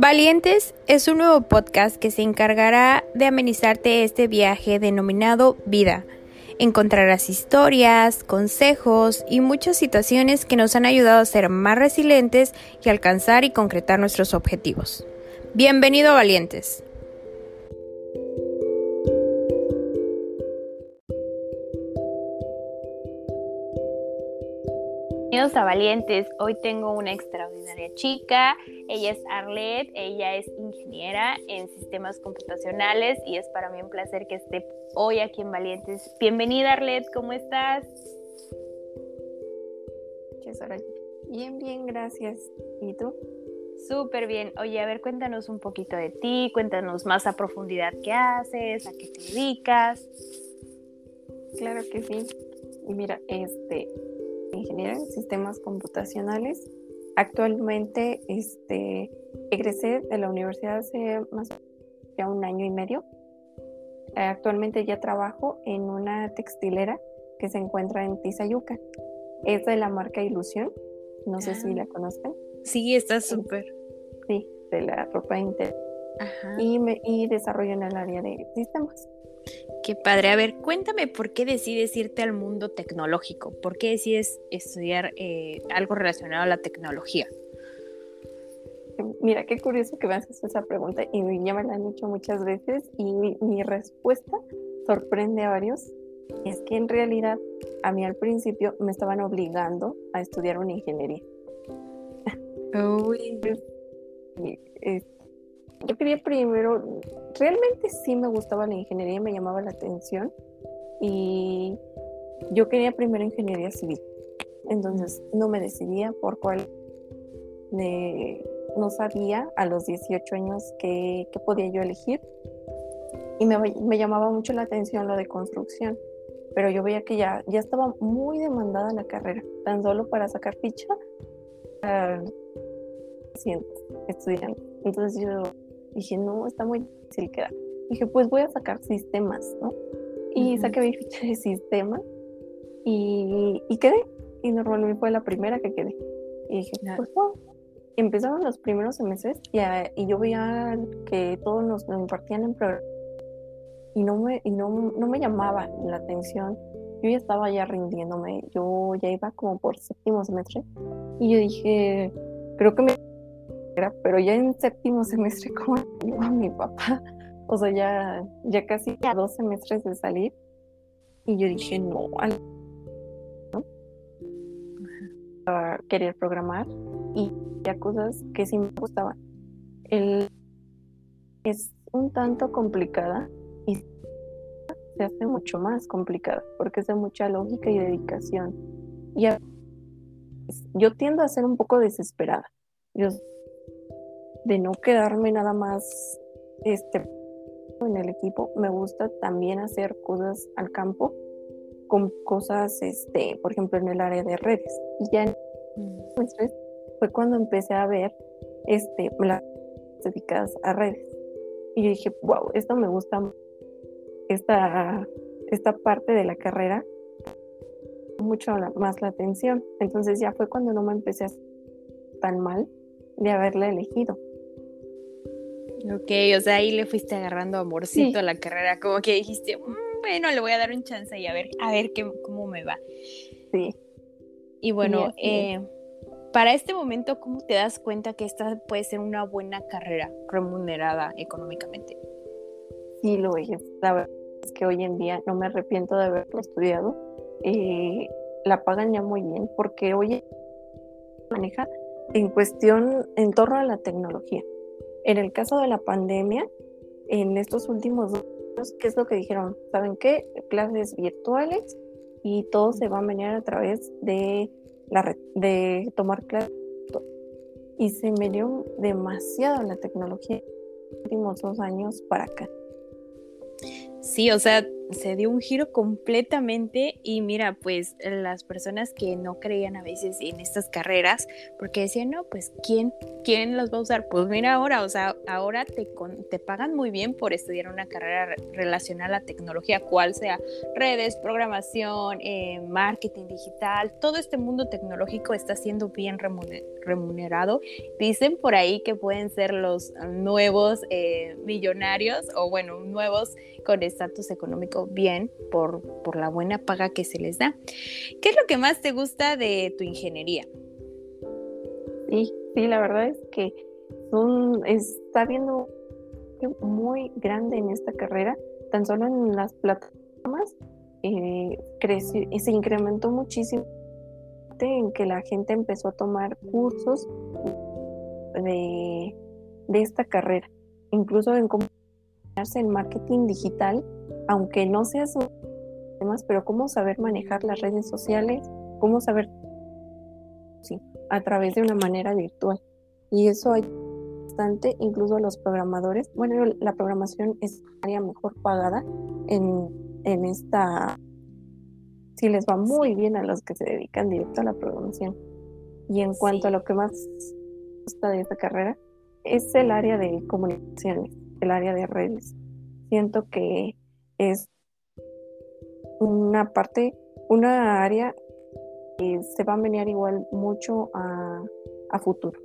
Valientes es un nuevo podcast que se encargará de amenizarte este viaje denominado vida. Encontrarás historias, consejos y muchas situaciones que nos han ayudado a ser más resilientes y alcanzar y concretar nuestros objetivos. Bienvenido Valientes. Bienvenidos a Valientes. Hoy tengo una extraordinaria chica. Ella es Arlette, ella es ingeniera en sistemas computacionales y es para mí un placer que esté hoy aquí en Valientes. Bienvenida Arlette, ¿cómo estás? Bien, bien, gracias. ¿Y tú? Súper bien. Oye, a ver, cuéntanos un poquito de ti, cuéntanos más a profundidad qué haces, a qué te dedicas. Claro que sí. Y mira, este, ingeniera en sistemas computacionales. Actualmente este, egresé de la universidad hace más de un año y medio. Actualmente ya trabajo en una textilera que se encuentra en Tizayuca. Es de la marca Ilusión. No sé si ah. la conocen. Sí, está súper. Sí, de la ropa interior. Y, me, y desarrollo en el área de sistemas. Qué padre. A ver, cuéntame por qué decides irte al mundo tecnológico. ¿Por qué decides estudiar eh, algo relacionado a la tecnología? Mira, qué curioso que me haces esa pregunta y ya me la han hecho muchas veces y mi, respuesta sorprende a varios. Es que en realidad a mí al principio me estaban obligando a estudiar una ingeniería. Uy. Yo quería primero realmente sí me gustaba la ingeniería, me llamaba la atención y yo quería primero ingeniería civil. Entonces no me decidía por cuál, no sabía a los 18 años qué, podía yo elegir y me, llamaba mucho la atención lo de construcción, pero yo veía que ya, ya estaba muy demandada la carrera, tan solo para sacar ficha, uh, estudiantes. Entonces yo dije, no, está muy difícil quedar. Dije, pues voy a sacar sistemas, ¿no? Y saqué mi ficha de sistema y, y, quedé. Y normalmente fue la primera que quedé. Y dije, pues no. Empezaron los primeros semestres y, y yo veía que todos nos lo impartían en programa y no me, y no, no me llamaba la atención. Yo ya estaba ya rindiéndome, yo ya iba como por séptimo semestre y yo dije, creo que me pero ya en séptimo semestre, como digo a mi papá, o sea, ya, ya casi a dos semestres de salir, y yo dije, no, ¿no? querer programar y ya cosas que sí me gustaban. El, es un tanto complicada y se hace mucho más complicada porque es de mucha lógica y dedicación. Y yo tiendo a ser un poco desesperada. Yo de no quedarme nada más este, en el equipo, me gusta también hacer cosas al campo, con cosas, este, por ejemplo, en el área de redes. Y ya en mm. fue cuando empecé a ver este, las dedicadas a redes. Y yo dije, wow, esto me gusta, esta, esta parte de la carrera, mucho más la atención. Entonces ya fue cuando no me empecé a tan mal de haberla elegido. Ok, o sea, ahí le fuiste agarrando amorcito a la carrera, como que dijiste, mm, bueno, le voy a dar un chance y a ver, a ver qué, cómo me va. Sí. Y bueno, eh, para este momento, ¿cómo te das cuenta que esta puede ser una buena carrera remunerada económicamente? Sí, lo es. La verdad es que hoy en día no me arrepiento de haberlo estudiado. Eh, la pagan ya muy bien porque hoy maneja en cuestión en torno a la tecnología. En el caso de la pandemia, en estos últimos años, ¿qué es lo que dijeron? ¿Saben qué? Clases virtuales y todo se va a venir a través de la red, de tomar clases. Y se me dio demasiado la tecnología en los últimos dos años para acá. Sí, o sea, se dio un giro completamente y mira, pues las personas que no creían a veces en estas carreras, porque decían, no, pues ¿quién, quién las va a usar? Pues mira ahora, o sea, ahora te, te pagan muy bien por estudiar una carrera relacionada a la tecnología, cual sea redes, programación, eh, marketing digital, todo este mundo tecnológico está siendo bien remunerado. Dicen por ahí que pueden ser los nuevos eh, millonarios o bueno, nuevos con estatus económico bien por, por la buena paga que se les da. ¿Qué es lo que más te gusta de tu ingeniería? Sí, sí, la verdad es que son, está viendo muy grande en esta carrera, tan solo en las plataformas eh, creció, se incrementó muchísimo en que la gente empezó a tomar cursos de, de esta carrera, incluso en cómo en marketing digital, aunque no seas temas, pero cómo saber manejar las redes sociales, cómo saber sí, a través de una manera virtual. Y eso hay bastante, incluso los programadores. Bueno, la programación es área mejor pagada en, en esta. Si les va muy bien a los que se dedican directo a la programación. Y en cuanto a lo que más gusta de esta carrera, es el área de comunicaciones el área de redes. Siento que es una parte, una área que se va a menear igual mucho a, futuro.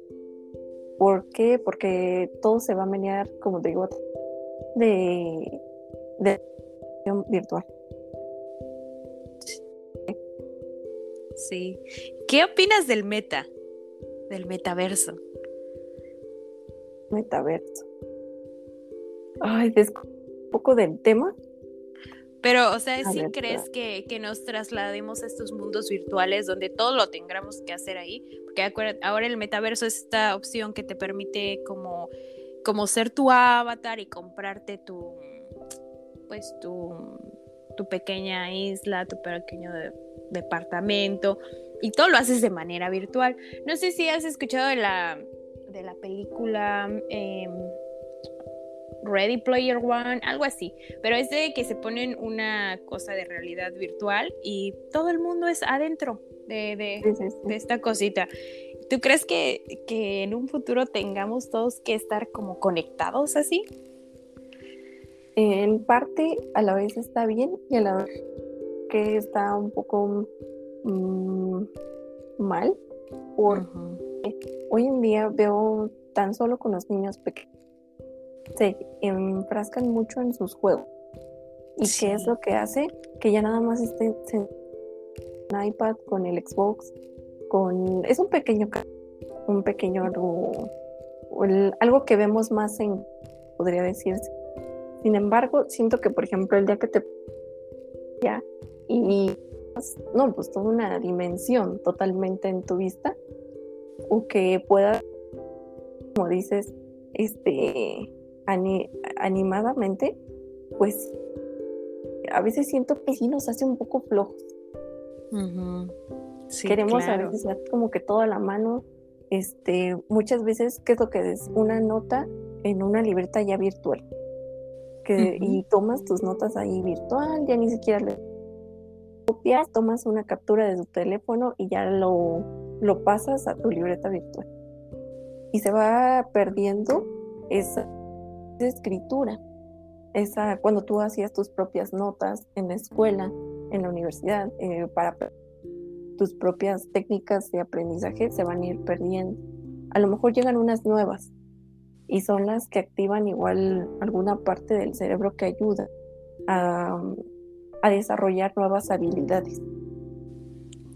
¿Por qué? Porque todo se va a menear, como te digo, de, de virtual. Sí. ¿Qué opinas del meta? Del metaverso. Metaverso ay, un poco del tema. Pero, o sea, ¿sí crees que, que, nos traslademos a estos mundos virtuales donde todo lo tengamos que hacer ahí? Porque ahora el metaverso es esta opción que te permite como, como ser tu avatar y comprarte tu, pues tu, tu pequeña isla, tu pequeño departamento y todo lo haces de manera virtual. No sé si has escuchado de la, de la película... Eh, Ready Player One, algo así. Pero es de que se ponen una cosa de realidad virtual y todo el mundo es adentro de, de, esta cosita. ¿Tú crees que, que, en un futuro tengamos todos que estar como conectados así? En parte a la vez está bien y a la vez que está un poco mm, mal. Porque hoy en día veo tan solo con los niños pequeños se enfrascan mucho en sus juegos. ¿Y qué es lo que hace? Que ya nada más esté en iPad con el Xbox, con es un pequeño un pequeño algo algo que vemos más en podría decirse. Sin embargo, siento que por ejemplo el día que te ya y no, pues toda una dimensión totalmente en tu vista o que pueda como dices, este animadamente, pues a veces siento que sí nos hace un poco flojos. Queremos a veces como que todo a la mano. Este, muchas veces, ¿qué es lo que es? Una nota en una libreta ya virtual. Que, Y tomas tus notas ahí virtual, ya ni siquiera le copias, tomas una captura de tu teléfono y ya lo, lo pasas a tu libreta virtual. Y se va perdiendo esa escritura. Esa, cuando tú hacías tus propias notas en la escuela, en la universidad, eh, para tus propias técnicas de aprendizaje se van a ir perdiendo. A lo mejor llegan unas nuevas y son las que activan igual alguna parte del cerebro que ayuda a desarrollar nuevas habilidades.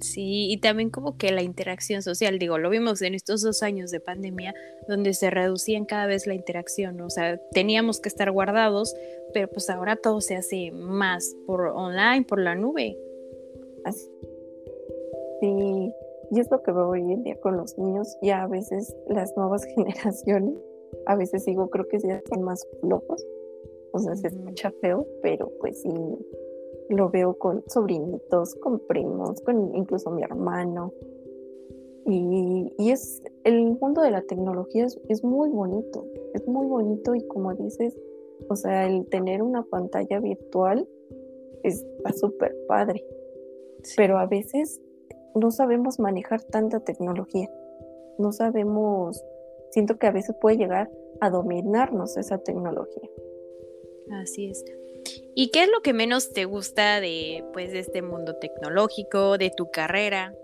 Sí, y también como que la interacción social, digo, lo vimos en estos dos años de pandemia, donde se reducían cada vez la interacción, o sea, teníamos que estar guardados, pero pues ahora todo se hace más por online, por la nube. Así. Sí, y es lo que veo hoy en día con los niños, ya a veces las nuevas generaciones, a veces digo, creo que ya son más flojos, o sea, se escucha feo, pero pues sí, lo veo con sobrinitos, con primos, con incluso mi hermano. Y, es el mundo de la tecnología es, muy bonito, es muy bonito y como dices, o sea, el tener una pantalla virtual está súper padre. Pero a veces no sabemos manejar tanta tecnología. No sabemos, siento que a veces puede llegar a dominarnos esa tecnología. Así es. ¿Y qué es lo que menos te gusta de pues de este mundo tecnológico, de tu carrera?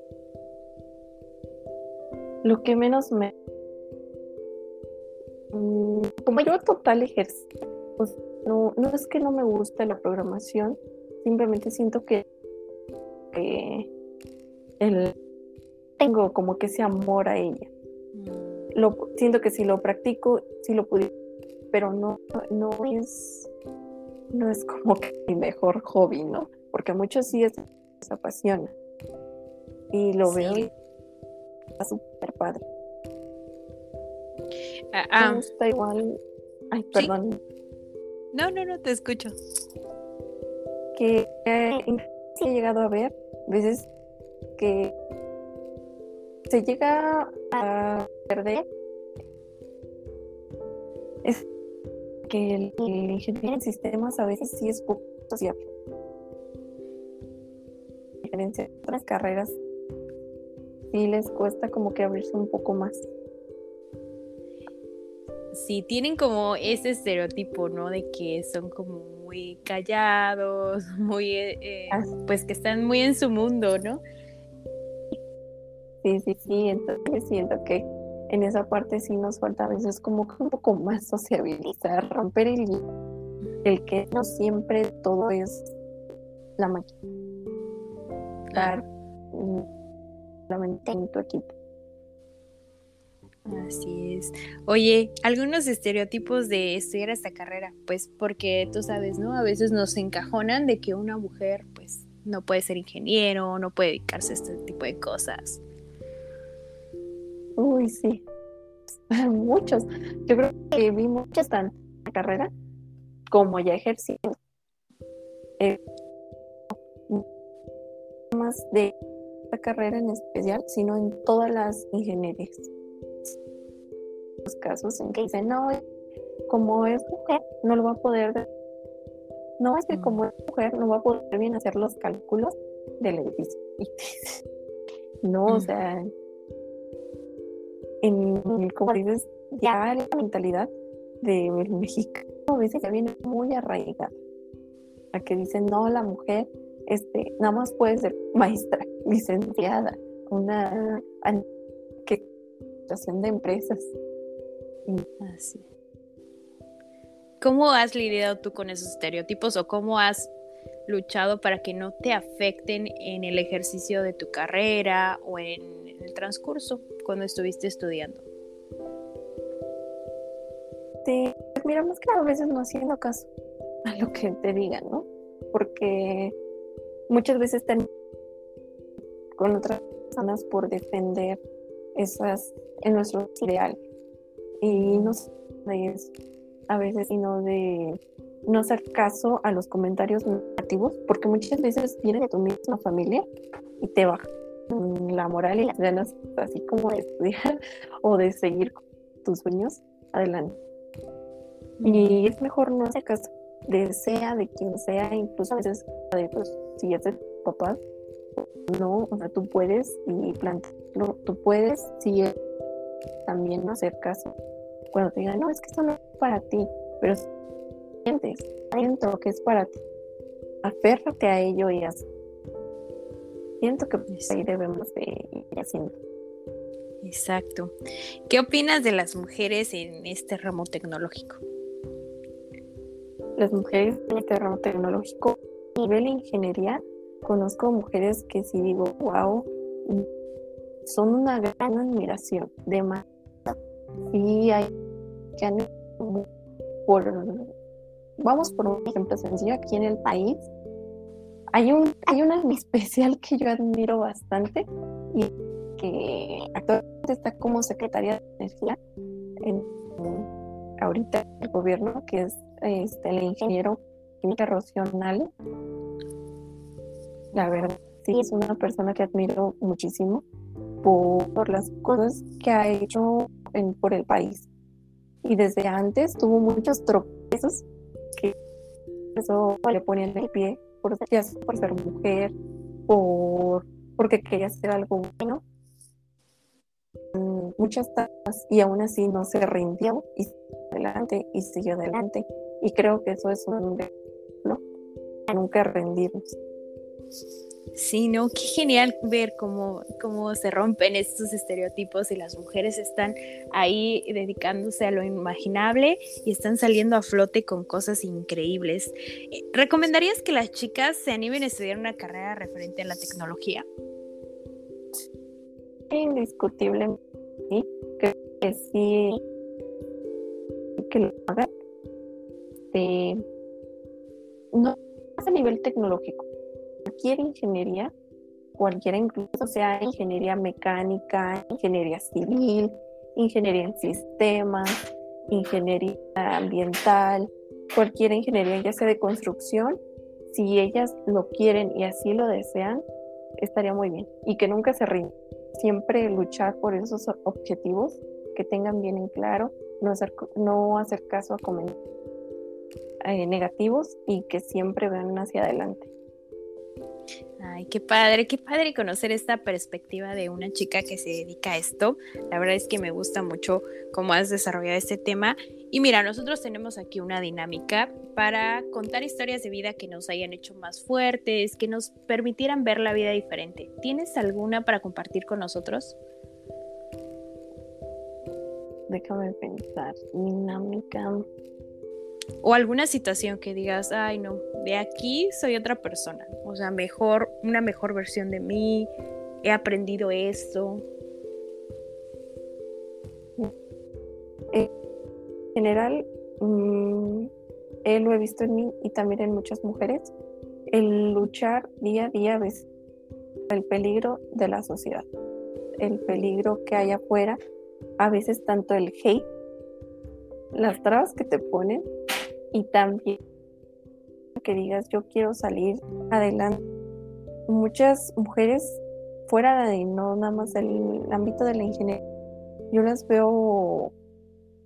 Lo que menos me mm, como yo total ejercicio, pues no, no es que no me guste la programación, simplemente siento que, el, tengo como que ese amor a ella. Mm. Lo, siento que si lo practico, si lo pudiera, pero no, no es no es como que mi mejor hobby, ¿no? Porque a muchos sí es, les apasiona. Y lo veo y está súper padre. Ah, ah. Me gusta igual. Ay, perdón. No, no, no, te escucho. Que he llegado a ver veces que se llega a perder es que el, ingeniero en sistemas a veces sí es poco sociable. A diferencia de otras carreras, sí les cuesta como que abrirse un poco más. Sí, tienen como ese estereotipo, ¿no? De que son como muy callados, muy, eh, eh, pues que están muy en su mundo, ¿no? Sí, sí, sí, entonces siento que en esa parte sí nos falta a veces como que un poco más sociabilizar, romper el, el que no siempre todo es la máquina. Estar solamente en tu equipo. Así es. Oye, algunos estereotipos de estudiar esta carrera, pues porque tú sabes, ¿no? A veces nos encajonan de que una mujer, pues, no puede ser ingeniero, no puede dedicarse a este tipo de cosas. Uy, sí. Muchos. Yo creo que vi muchas tan la carrera como ya ejerciendo. Eh, más de esta carrera en especial, sino en todas las ingenierías. Los casos en que dicen, no, como es mujer, no lo va a poder. No, es que como es mujer, no va a poder bien hacer los cálculos del edificio. no, o sea, en, como dices, ya la mentalidad de México a veces ya viene muy arraigada. A que dicen, no, la mujer este, nada más puede ser maestra, licenciada, una administración de empresas. Así. ¿Cómo has lidiado tú con esos estereotipos o cómo has luchado para que no te afecten en el ejercicio de tu carrera o en el transcurso cuando estuviste estudiando? Te miramos que a veces no haciendo caso a lo que te digan, ¿no? Porque muchas veces están con otras personas por defender esas en nuestro ideal y no de a veces sino de no hacer caso a los comentarios negativos porque muchas veces vienen de tu misma familia y te bajan la moral y las ganas así como de estudiar o de seguir tus sueños adelante. Y es mejor no hacer caso de sea de quien sea, incluso a veces de pues, si es de papá, no, o sea, tú puedes y plantearlo, tú puedes si también no hacer caso. Cuando te digan, no, es que esto no es para ti, pero sientes adentro que es para ti, aférrate a ello y haz siento que pues, ahí debemos de ir haciendo. Exacto. ¿Qué opinas de las mujeres en este ramo tecnológico? Las mujeres en este ramo tecnológico, a nivel ingeniería, conozco mujeres que si digo, wow, son una gran admiración. De más, sí hay que han por, vamos por un ejemplo sencillo, aquí en el país hay, un, hay una especial que yo admiro bastante y que actualmente está como secretaria de Energía en, ahorita el gobierno, que es este, el ingeniero química Rocional. La verdad, sí, es una persona que admiro muchísimo por, las cosas que ha hecho en, por el país. Y desde antes tuvo muchos tropiezos que eso le ponían el pie por, ser mujer, por, porque quería hacer algo bueno, mm, muchas tareas y aún así no se rindió y siguió adelante y siguió adelante. Y creo que eso es un ejemplo, nunca rendirnos. Sí, ¿no? Qué genial ver cómo, cómo se rompen estos estereotipos y las mujeres están ahí dedicándose a lo imaginable y están saliendo a flote con cosas increíbles. Eh, ¿Recomendarías que las chicas se animen a estudiar una carrera referente a la tecnología? Indiscutible, sí, creo que sí, que lo hagan. Eh, no a nivel tecnológico, cualquier ingeniería, cualquiera incluso sea ingeniería mecánica, ingeniería civil, ingeniería en sistemas, ingeniería ambiental, cualquier ingeniería, ya sea de construcción, si ellas lo quieren y así lo desean, estaría muy bien. Y que nunca se rindan. Siempre luchar por esos objetivos, que tengan bien en claro, no hacer, no hacer caso a comentarios eh, negativos y que siempre vean hacia adelante. Ay, qué padre, qué padre conocer esta perspectiva de una chica que se dedica a esto. La verdad es que me gusta mucho cómo has desarrollado este tema. Y mira, nosotros tenemos aquí una dinámica para contar historias de vida que nos hayan hecho más fuertes, que nos permitieran ver la vida diferente. ¿Tienes alguna para compartir con nosotros? Déjame pensar. Dinámica o alguna situación que digas, ay no, de aquí soy otra persona, o sea, mejor, una mejor versión de mí, he aprendido esto. En general, mm, lo he visto en mí y también en muchas mujeres, el luchar día a día ves el peligro de la sociedad, el peligro que hay afuera, a veces tanto el hate, las trabas que te ponen y también que digas yo quiero salir adelante. Muchas mujeres fuera de no nada más del ámbito de la ingeniería, yo las veo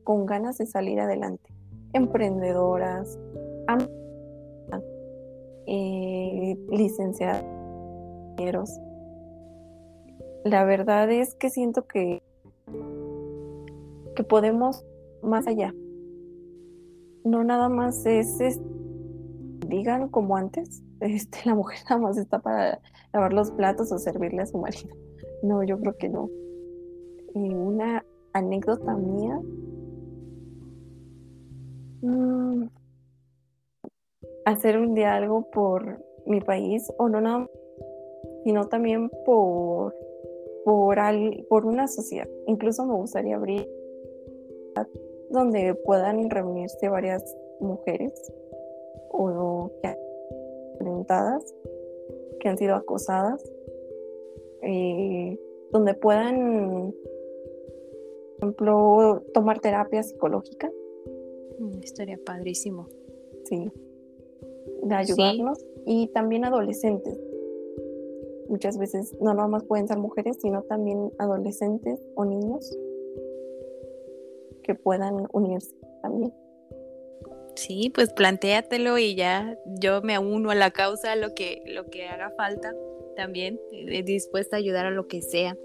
con ganas de salir adelante, emprendedoras, eh, licenciados. La verdad es que siento que, que podemos más allá, no nada más es, digan como antes, este, la mujer nada más está para lavar los platos o servirle a su marido. No, yo creo que no. Y una anécdota mía. Mm, hacer un algo por mi país, o no nada, sino también por, por, por una sociedad. Incluso me gustaría abrir donde puedan reunirse varias mujeres o que han enfrentadas, que han sido acosadas, eh, donde puedan, por ejemplo, tomar terapia psicológica. Una historia padrísimo. Sí, de ayudarnos y también adolescentes. Muchas veces no nada más pueden ser mujeres, sino también adolescentes o niños que puedan unirse también. Sí, pues plantéatelo y ya yo me uno a la causa, lo que, lo que haga falta también, eh, dispuesta a ayudar a lo que sea.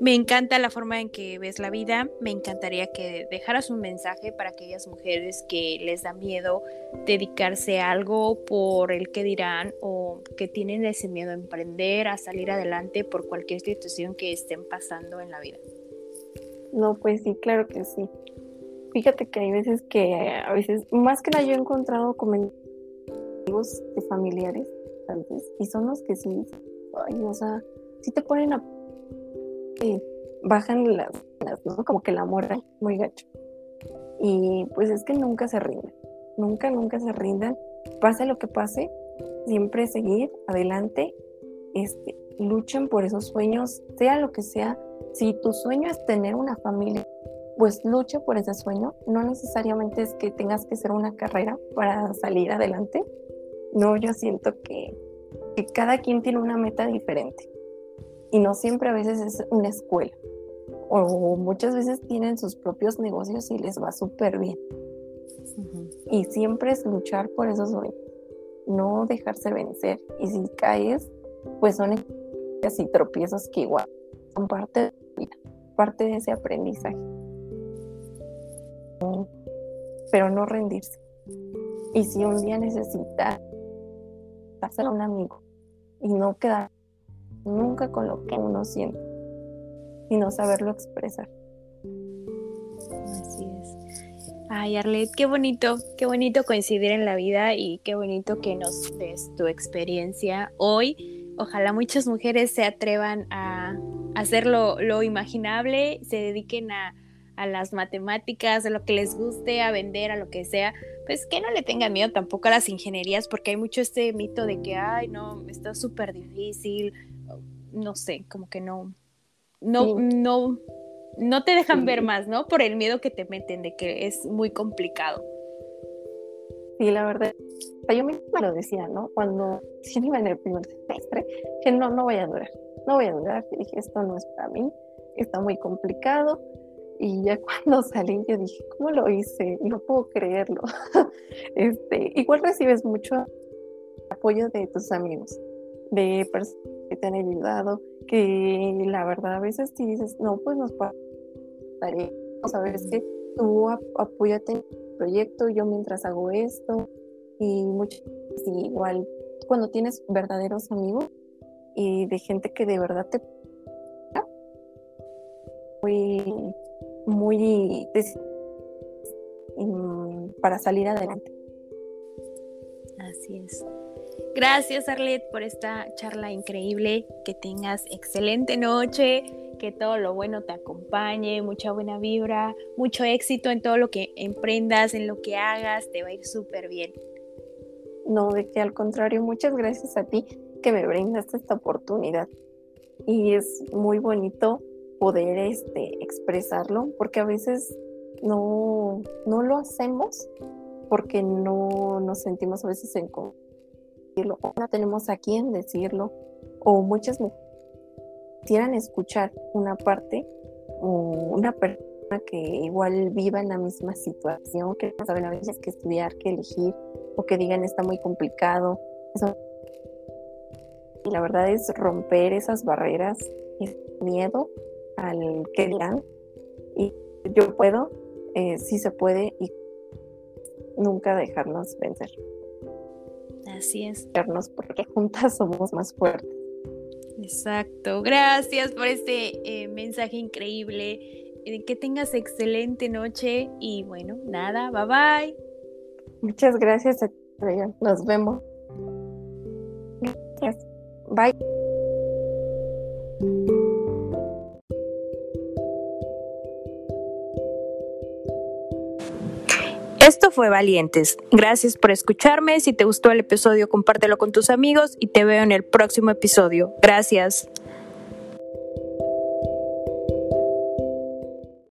Me encanta la forma en que ves la vida, me encantaría que dejaras un mensaje para aquellas mujeres que les da miedo dedicarse a algo por el que dirán o que tienen ese miedo a emprender, a salir adelante por cualquier situación que estén pasando en la vida. No, pues sí, claro que sí. Fíjate que hay veces que, a veces, más que nada yo he encontrado comentarios de familiares, y son los que sí, ay, o sea, sí te ponen a... bajan las. Como que la moral, muy gacho. Y pues es que nunca se rinden, nunca, nunca se rindan. Pase lo que pase, siempre seguir adelante, este, luchen por esos sueños, sea lo que sea, si tu sueño es tener una familia, pues lucha por ese sueño. No necesariamente es que tengas que hacer una carrera para salir adelante. No, yo siento que, que cada quien tiene una meta diferente. Y no siempre a veces es una escuela. O muchas veces tienen sus propios negocios y les va súper bien. Y siempre es luchar por esos sueños. no dejarse vencer. Y si caes, pues son y tropiezos que igual son parte de vida, parte de ese aprendizaje. Pero no rendirse. Y si un día necesitas pasar a un amigo y no quedar nunca con lo que uno siente, sino saberlo expresar. Así es. Ay, Arlet, qué bonito, qué bonito coincidir en la vida y qué bonito que nos des tu experiencia hoy. Ojalá muchas mujeres se atrevan a hacer lo, imaginable, se dediquen a, a las matemáticas, a lo que les guste, a vender, a lo que sea, pues que no le tengan miedo tampoco a las ingenierías, porque hay mucho este mito de que, ay, no, está súper difícil, no sé, como que no, no, no, no te dejan ver más, ¿no? Por el miedo que te meten de que es muy complicado. Sí, la verdad. Yo misma lo decía, ¿no? Cuando iba en el primer semestre, que no, no voy a durar, no voy a durar. Dije, esto no es para mí, está muy complicado. Y ya cuando salí, yo dije, ¿cómo lo hice? No puedo creerlo. este, igual recibes mucho apoyo de tus amigos, de personas que te han ayudado, que la verdad a veces si dices, no, pues nos pasaré, sabes que tú apóyate en el proyecto, yo mientras hago esto, y mucho, igual cuando tienes verdaderos amigos y de gente que de verdad te muy muy para salir adelante. Así es. Gracias, Arlet, por esta charla increíble. Que tengas excelente noche, que todo lo bueno te acompañe, mucha buena vibra, mucho éxito en todo lo que emprendas, en lo que hagas, te va a ir súper bien. No, de que al contrario, muchas gracias a ti que me brindaste esta oportunidad. Y es muy bonito poder este, expresarlo, porque a veces no, no lo hacemos porque no nos sentimos a veces en decirlo, o no tenemos a quién decirlo, o muchas mujeres quieran escuchar una parte o una persona que igual viva en la misma situación, que no saben a veces qué estudiar, qué elegir, o que digan está muy complicado. Y la verdad es romper esas barreras, ese miedo al que dirán. Y yo puedo, eh, sí se puede, y nunca dejarnos vencer. Así es. Porque juntas somos más fuertes. Exacto. Gracias por este eh, mensaje increíble. Eh, que tengas excelente noche y bueno, nada, bye bye. Muchas gracias, Nos vemos. Gracias. Bye. Esto fue Valientes. Gracias por escucharme. Si te gustó el episodio, compártelo con tus amigos y te veo en el próximo episodio. Gracias.